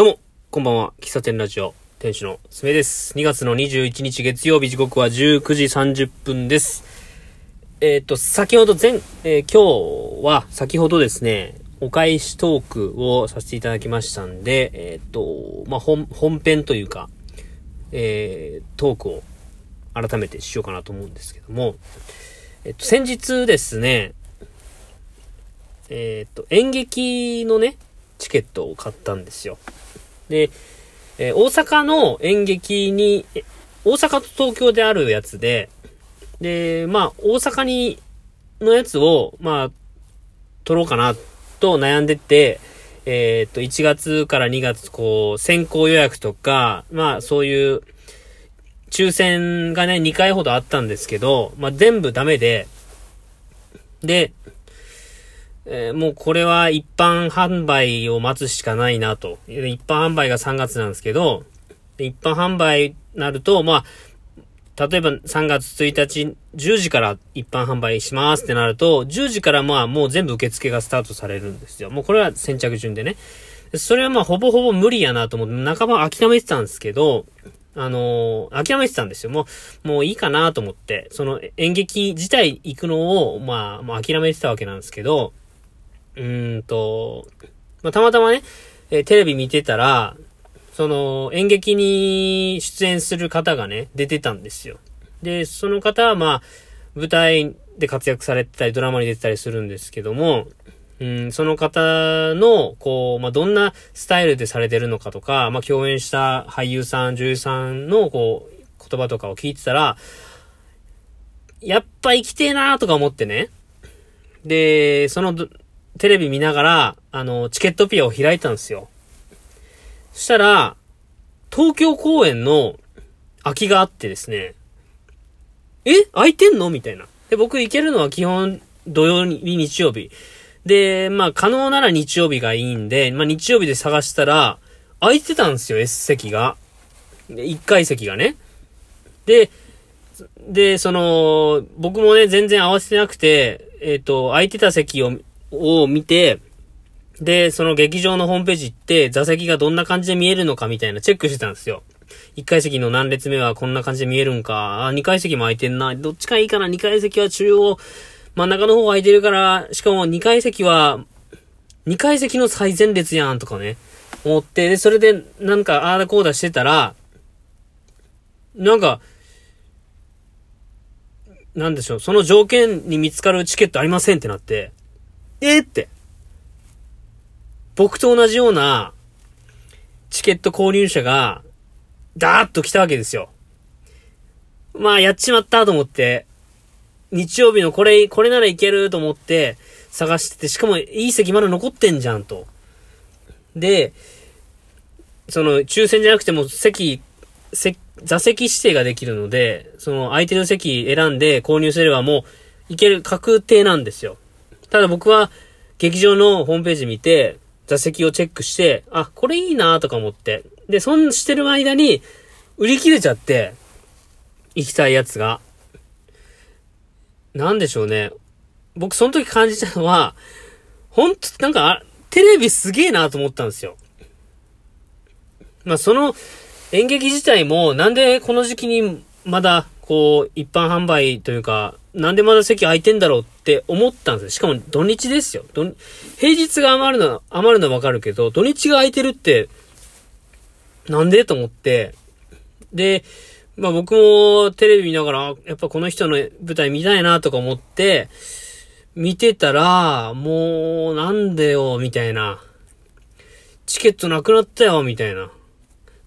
どうも、こんばんは。喫茶店ラジオ、店主のすめです。2月の21日月曜日時刻は19時30分です。えっ、と、先ほど前、えー今日は先ほどですね、お返しトークをさせていただきましたんで、えっ、と、まあ、本、本編というか、えートークを改めてしようかなと思うんですけども、えっ、と、先日ですね、えっ、と、演劇のね、チケットを買ったんですよ。で、えー大阪の演劇に、大阪と東京であるやつで、で、まあ、大阪に、のやつを、まあ、取ろうかなと悩んでて、えーっと、1月から2月、こう、先行予約とか、まあ、そういう、抽選がね、2回ほどあったんですけど、まあ、全部ダメで、で、えーもうこれは一般販売を待つしかないなと。一般販売が3月なんですけど、一般販売になると、まあ、例えば3月1日10時から一般販売しますってなると、10時からまあもう全部受付がスタートされるんですよ。もうこれは先着順でね。それはまあほぼほぼ無理やなと思って、半ば諦めてたんですけど、あのー諦めてたんですよ。もう、もういいかなと思って、その演劇自体行くのを、まあ、もう諦めてたわけなんですけど、うんと、まあ、たまたまね、えテレビ見てたら、その、演劇に出演する方がね、出てたんですよ。で、その方は、まあ、舞台で活躍されてたり、ドラマに出てたりするんですけども、うん、その方の、こう、まあ、どんなスタイルでされてるのかとか、まあ、共演した俳優さん、女優さんの、こう、言葉とかを聞いてたら、やっぱ生きてえなーとか思ってね。で、その、テレビ見ながら、あの、チケットピアを開いたんですよ。そしたら、東京公演の空きがあってですね、え空いてんの？みたいな。で、僕行けるのは基本土曜日、日曜日。で、まあ可能なら日曜日がいいんで、まあ日曜日で探したら、空いてたんですよ、S 席が。で、1階席がね。で、で、その、僕もね、全然合わせてなくて、えっ、と、空いてた席を、を見て、で、その劇場のホームページ行って、座席がどんな感じで見えるのかみたいなチェックしてたんですよ。1階席の何列目はこんな感じで見えるんか。あ、2階席も空いてんな。どっちがいいかな ?2 階席は中央、真ん中の方空いてるから、しかも2階席は、2階席の最前列やんとかね。思って、で、それでなんか、ああだこうだしてたら、なんか、なんでしょう、その条件に見つかるチケットありませんってなって、えーって。僕と同じようなチケット購入者が、ダーッと来たわけですよ。まあ、やっちまったと思って、日曜日のこれ、これならいけると思って探してて、しかもいい席まだ残ってんじゃんと。で、その、抽選じゃなくても席、席、座席指定ができるので、その相手の席選んで購入すればもう、いける確定なんですよ。ただ僕は、劇場のホームページ見て、座席をチェックして、あ、これいいなとか思って。で、そんしてる間に、売り切れちゃって、行きたいやつが。なんでしょうね。僕その時感じたのは、ほんと、なんか、テレビすげえなと思ったんですよ。まあ、その演劇自体も、なんでこの時期にまだ、こう、一般販売というか、なんでまだ席空いてんだろうって思ったんです。しかも土日ですよ。平日が余るのは、余るのはわかるけど、土日が空いてるって、なんでと思って、で、まあ僕もテレビ見ながら、やっぱこの人の舞台見たいなとか思って、見てたら、もう、なんでよ、みたいな。チケットなくなったよ、みたいな。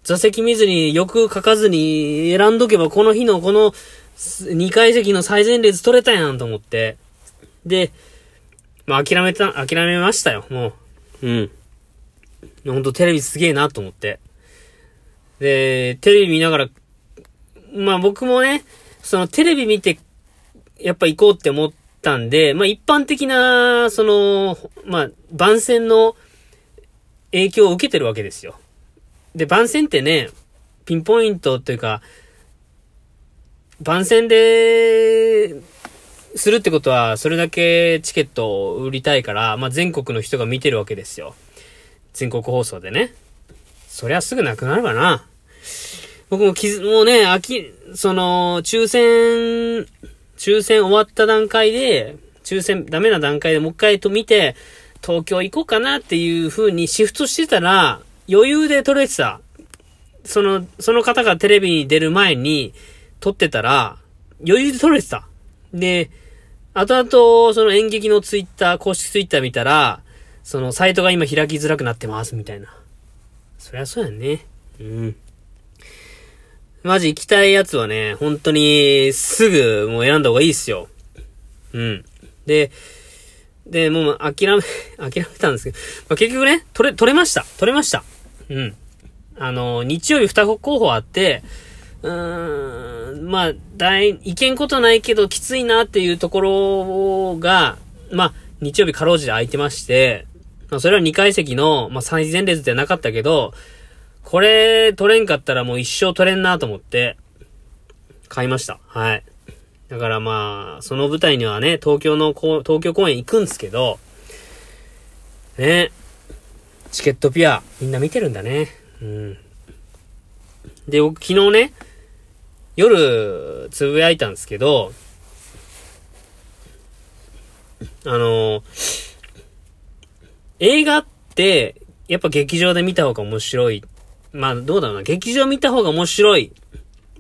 座席見ずに、よく書かずに選んどけば、この日のこの2階席の最前列取れたやんと思って。で、まあ諦めた、諦めましたよ、もう。うん。ほんとテレビすげえなと思って。で、テレビ見ながら、まあ僕もね、そのテレビ見て、やっぱ行こうって思ったんで、まあ一般的な、その、まあ番宣の影響を受けてるわけですよ。で、番宣ってね、ピンポイントというか、番宣で、するってことは、それだけチケットを売りたいから、まあ全国の人が見てるわけですよ。全国放送でね。そりゃすぐなくなるかな。僕も傷、もうね、秋、その、抽選、抽選終わった段階で、抽選ダメな段階でもう一回と見て、東京行こうかなっていう風にシフトしてたら、余裕で撮れてた。その、その方がテレビに出る前に撮ってたら、余裕で撮れてた。で、後々、その演劇のツイッター、公式ツイッター見たら、そのサイトが今開きづらくなってます、みたいな。そりゃそうやね。うん。マジ行きたいやつはね、本当に、すぐもう選んだ方がいいっすよ。うん。で、で、もう諦め、諦めたんですけど、まあ、結局ね、取れ、取れました。取れました。うん。あの、日曜日二候補あって、うーん、まあ、大、いけんことないけどきついなっていうところが、まあ、日曜日かろうじて空いてまして、まあ、それは2階席の、まあ、最前列ではなかったけど、これ取れんかったらもう一生取れんなと思って、買いました。はい。だからまあ、その舞台にはね、東京の、東京公演行くんですけど、ね、チケットピア、みんな見てるんだね。うん。で、僕昨日ね、夜、つぶやいたんですけど、あの、映画って、やっぱ劇場で見た方が面白い。まあ、どうだろうな。劇場見た方が面白い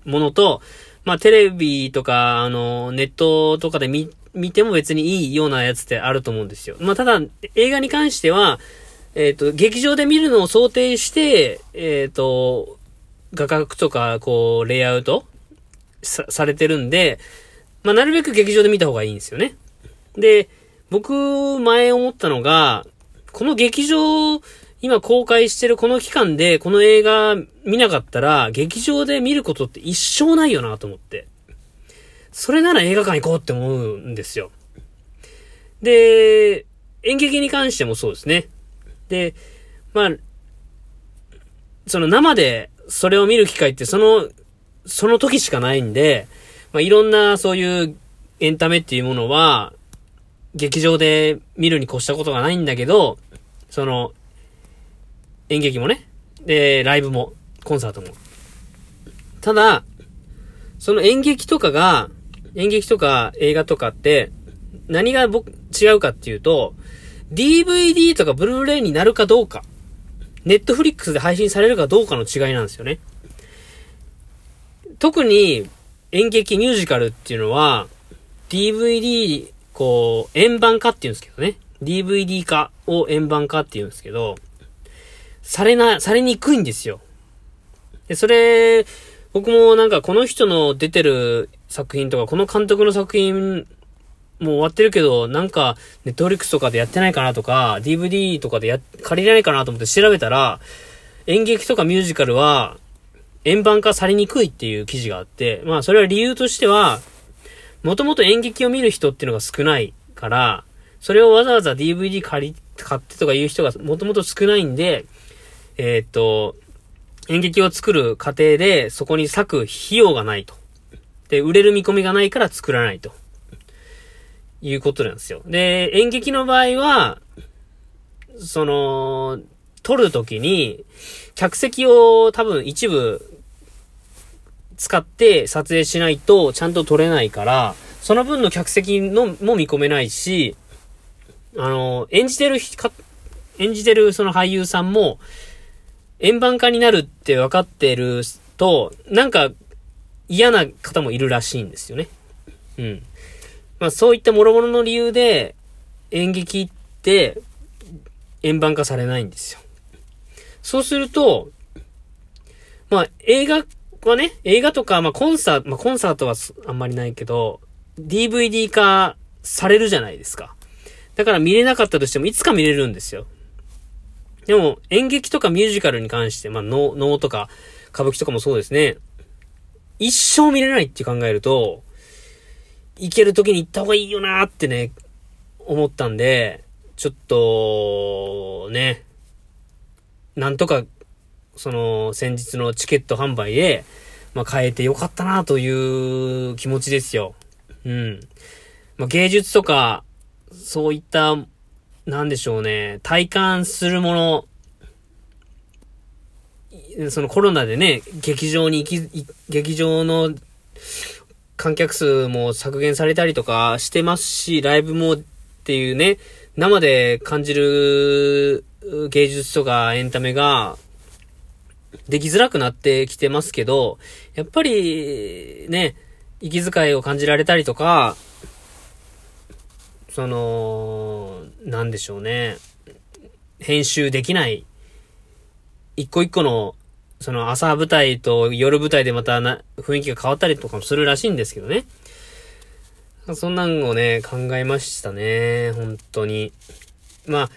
ものと、まあ、テレビとか、あの、ネットとかで見、見ても別にいいようなやつってあると思うんですよ。まあ、ただ、映画に関しては、えっ、ー、と、劇場で見るのを想定して、えっ、ー、と、画角とか、こう、レイアウトさ、されてるんで、まあ、なるべく劇場で見た方がいいんですよね。で、僕、前思ったのが、この劇場、今公開してるこの期間で、この映画見なかったら、劇場で見ることって一生ないよなと思って。それなら映画館行こうって思うんですよ。で、演劇に関してもそうですね。で、まあ、その生でそれを見る機会ってその、その時しかないんで、まあ、いろんなそういうエンタメっていうものは、劇場で見るに越したことがないんだけど、その、演劇もね、で、ライブも、コンサートも。ただ、その演劇とかが、演劇とか映画とかって、何が僕、違うかっていうと、DVD とかブルーレイになるかどうか。ネットフリックスで配信されるかどうかの違いなんですよね。特に演劇ミュージカルっていうのは、DVD、こう、円盤化っていうんですけどね。DVD 化を円盤化っていうんですけど、されな、されにくいんですよ。で、それ、僕もなんかこの人の出てる作品とか、この監督の作品もう終わってるけど、なんか、ネットフリックスとかでやってないかなとか、DVD とかでや、借りれないかなと思って調べたら、演劇とかミュージカルは、円盤化されにくいっていう記事があって、まあそれは理由としては、もともと演劇を見る人っていうのが少ないから、それをわざわざ DVD 借り、買ってとかいう人がもともと少ないんで、えー、っと、演劇を作る過程でそこに割く費用がないと。で、売れる見込みがないから作らないと。いうことなんですよ。で、演劇の場合は、その、撮るときに、客席を多分一部使って撮影しないとちゃんと撮れないから、その分の客席のも見込めないし、あの、演じてるか、演じてるその俳優さんも、円盤化になるって分かってると、なんか嫌な方もいるらしいんですよね。うん。まあそういった諸々の理由で演劇って円盤化されないんですよ。そうすると、まあ映画はね、映画とか、まあコンサート、まあコンサートはあんまりないけど、DVD 化されるじゃないですか。だから見れなかったとしてもいつか見れるんですよ。でも演劇とかミュージカルに関して、まあ能、能とか歌舞伎とかもそうですね。一生見れないって考えると、行ける時に行った方がいいよなーってね、思ったんで、ちょっと、ね、なんとか、その、先日のチケット販売で、まあ、変えてよかったなという気持ちですよ。うん。まあ、芸術とか、そういった、なんでしょうね、体感するもの、そのコロナでね、劇場に行き、劇場の観客数も削減されたりとかしてますし、ライブもっていうね、生で感じる芸術とかエンタメができづらくなってきてますけど、やっぱりね、息遣いを感じられたりとか、その、なんでしょうね。編集できない、一個一個の、その朝舞台と夜舞台でまたな、雰囲気が変わったりとかもするらしいんですけどね。そんなんをね、考えましたね。本当に。まあ、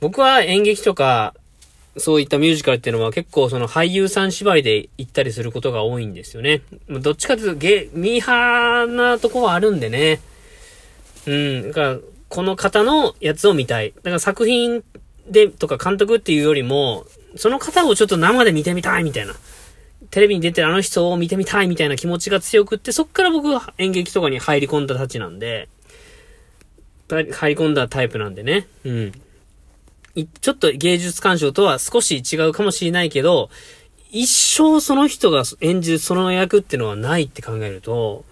僕は演劇とか、そういったミュージカルっていうのは結構その俳優さん縛りで行ったりすることが多いんですよね。どっちかというとゲ、ミーハーなとこはあるんでね。うん。だから、この方のやつを見たい。だから作品で、とか監督っていうよりも、その方をちょっと生で見てみたいみたいな。テレビに出てるあの人を見てみたいみたいな気持ちが強くって、そっから僕は演劇とかに入り込んだたちなんで、入り込んだタイプなんでね。うん。ちょっと芸術鑑賞とは少し違うかもしれないけど、一生その人が演じるその役ってのはないって考えると、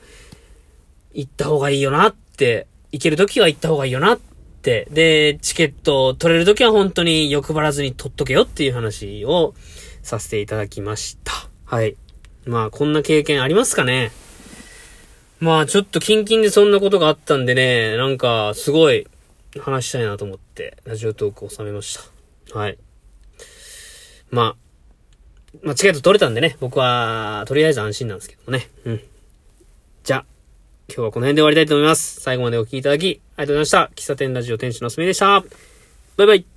行った方がいいよなって、行ける時は行った方がいいよなっ、で、チケット取れる時は本当に欲張らずに取っとけよっていう話をさせていただきました。はい。まあ、こんな経験ありますかね？まあ、ちょっとキンキンでそんなことがあったんでね、なんか、すごい、話したいなと思って、ラジオトークを収めました。はい。まあ、まあ、チケット取れたんでね、僕は、とりあえず安心なんですけどね。うん。じゃあ、今日はこの辺で終わりたいと思います。最後までお聴きいただき、ありがとうございました。喫茶店ラジオ店主のすみでした。バイバイ。